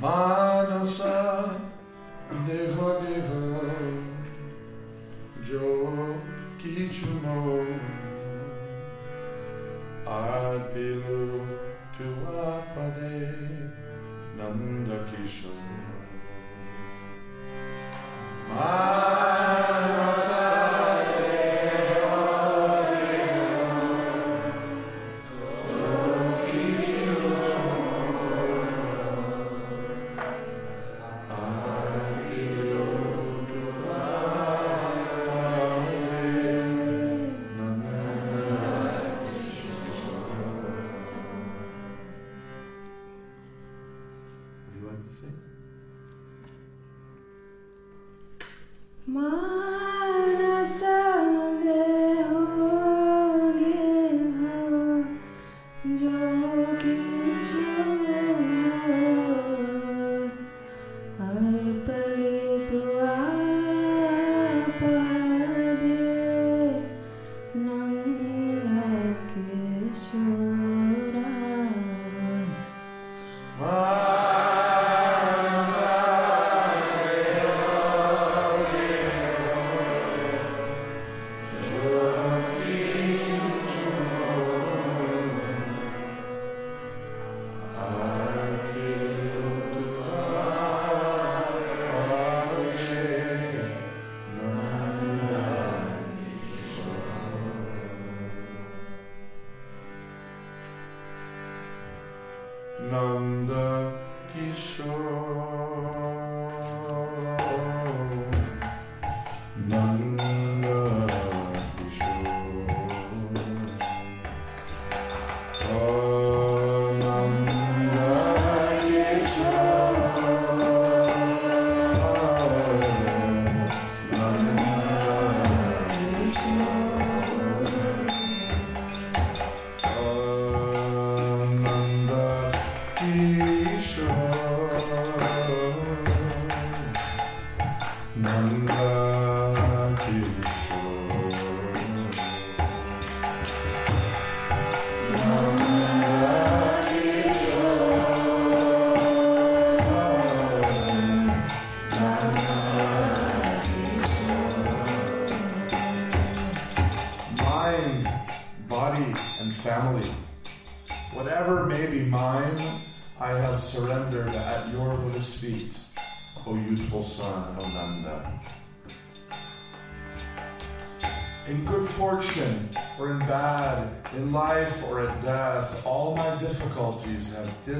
Manasa Deho Deho Jo Kichumo tu apade Nanda Kishore.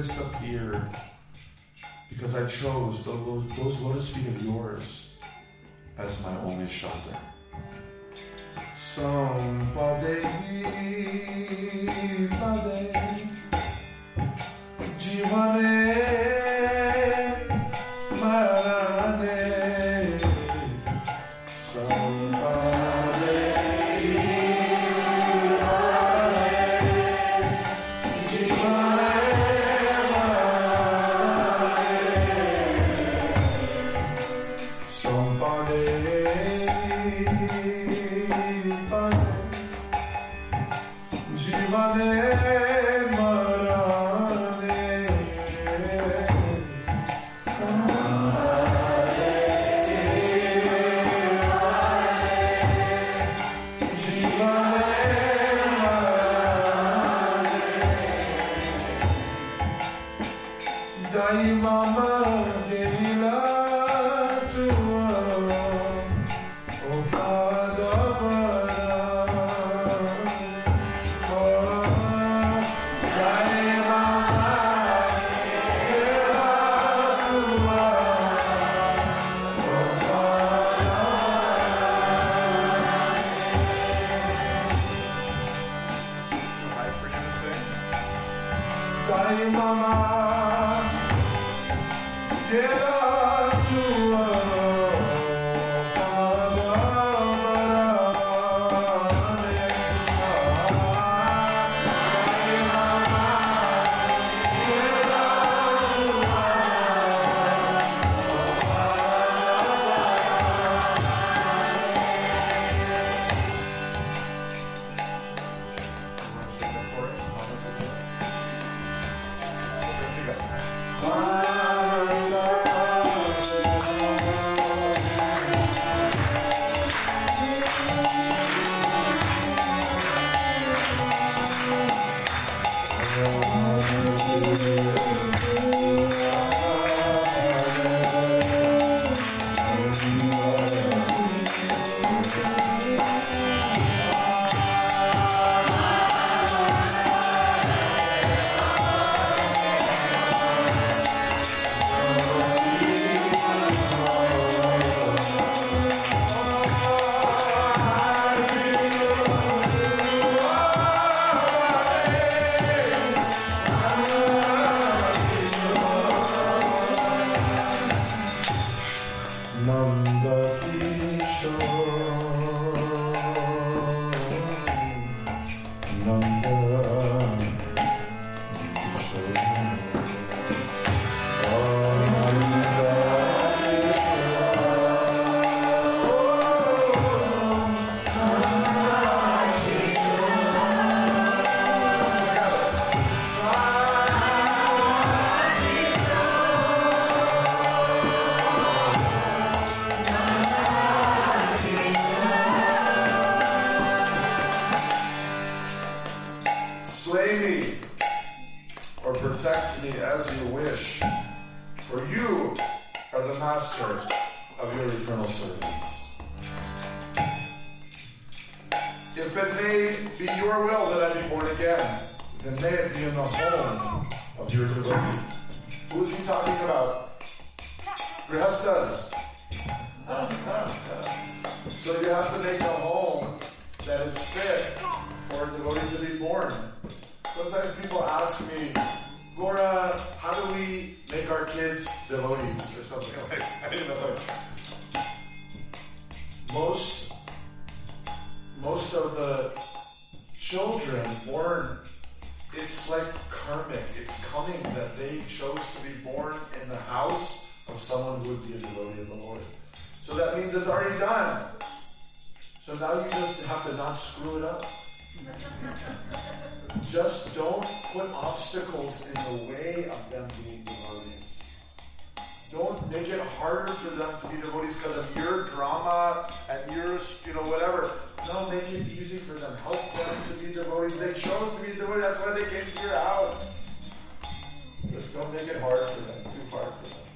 Disappear because I chose those lotus feet of yours as my only shelter. São Padevi, Padevi. Yes, sir. Your drama and yours, you know, whatever. No, make it easy for them. Help them to be devotees. They chose to be devotees. That's why they came to your house. Just don't make it hard for them. Too hard for them.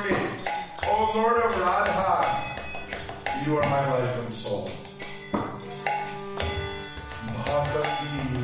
for. O Lord of Radha, you are my life and soul. Mahabati.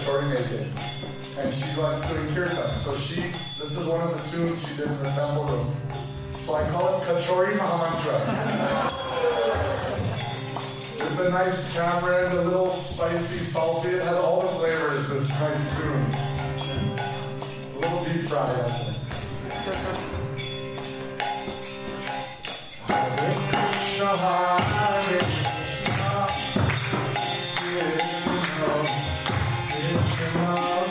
Chori naked. And she likes doing kirtan. So she, this is one of the tunes she did in the temple room. So I call it Kachori Mahamantra. With the nice camera and the little spicy, salty, it had all the flavors, this nice tune. A little deep fry, I it. Hare Krishna. Oh.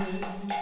Hare.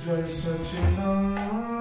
Jaya Sachidanandana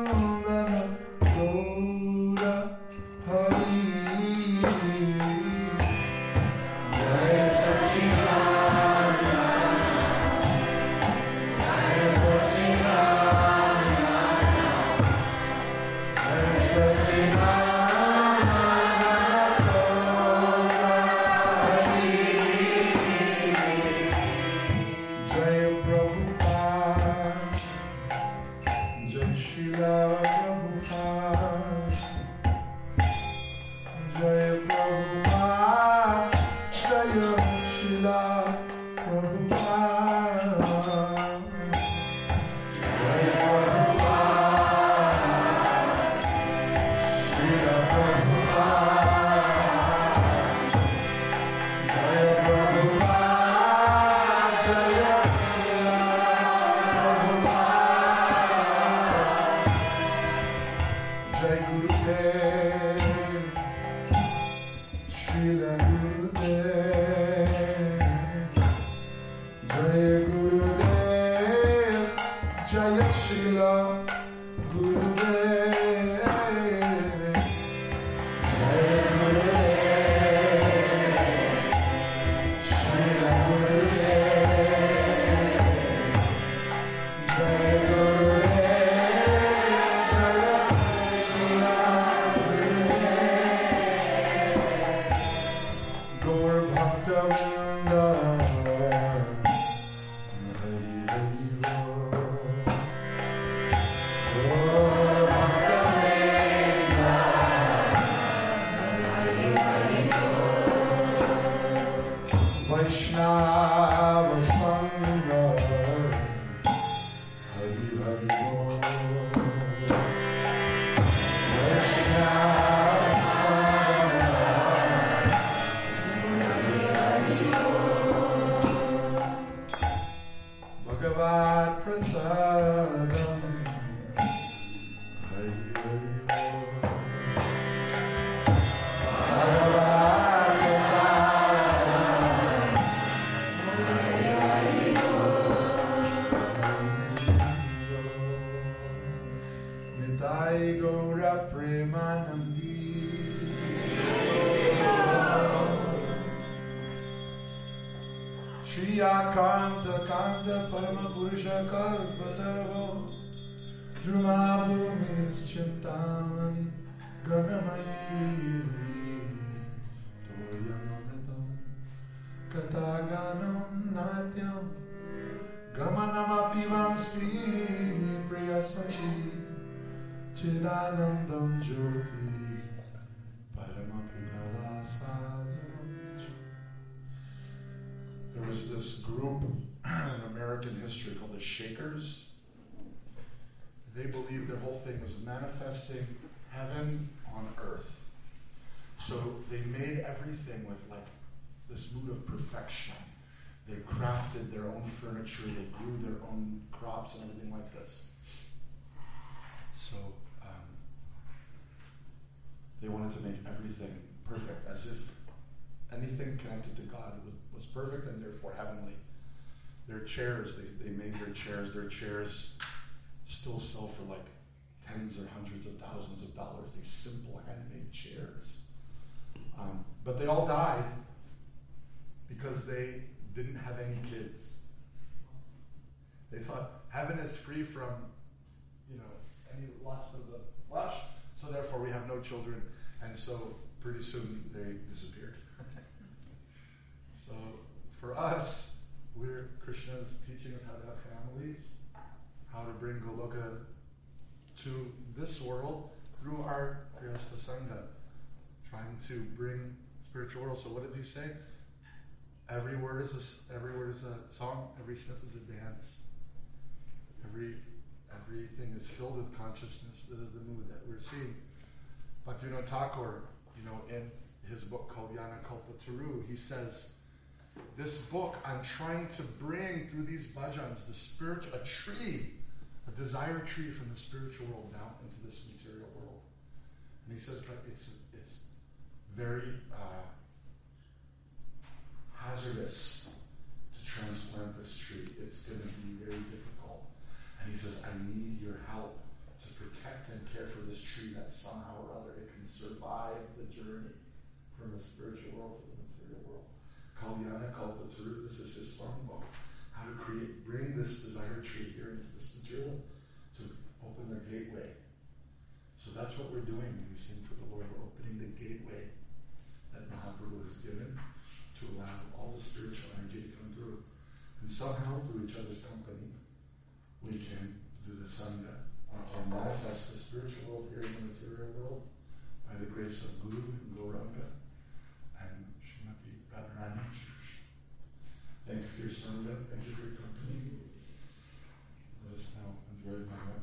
There was this group in American history called the Shakers. They believed their whole thing was manifesting heaven on earth. So they made everything with like this mood of perfection. They crafted their own furniture, they grew their own crops and everything like this. So they wanted to make everything perfect, as if anything connected to God was, was perfect and therefore heavenly. Their chairs, they, they made their chairs, their chairs still sell for like tens or hundreds of thousands of dollars, these simple handmade chairs. Um, but they all died because they didn't have any kids. They thought heaven is free from, you know, any lust of the flesh, so therefore we have no children, and so pretty soon they disappeared. so for us, we're Krishna's teaching us how to have families, how to bring Goloka to this world through our Grihastha Sangha, trying to bring spiritual world. So what did he say? Every word is a, every word is a song. Every step is a dance. Every everything is filled with consciousness. This is the mood that we're seeing. Bhaktivinoda Thakur, you know, in his book called Yana Kalpataru, he says, "This book I'm trying to bring through these bhajans, the spirit, a tree, a desire tree from the spiritual world down into this material world." And he says, but it's it's very uh, hazardous to transplant this tree. It's going to be very difficult. And he says, I need your help to protect and care for this tree that somehow or other it can survive the journey from the spiritual world to the material world. Kalyana Kalpataru, this is his songbook. How to create, bring this desired tree here into this material to open the gateway. So that's what we're doing when we sing for the Lord. We're opening the gateway that Mahaprabhu has given to allow all the spiritual energy to come through. And somehow, through each other's company, we can do the Sangha. I can manifest the spiritual world here in the material world by the grace of Guru and Gauranga and Srimati Radharani. Thank you for your Sangha. Thank you for your company. Let us now enjoy my life.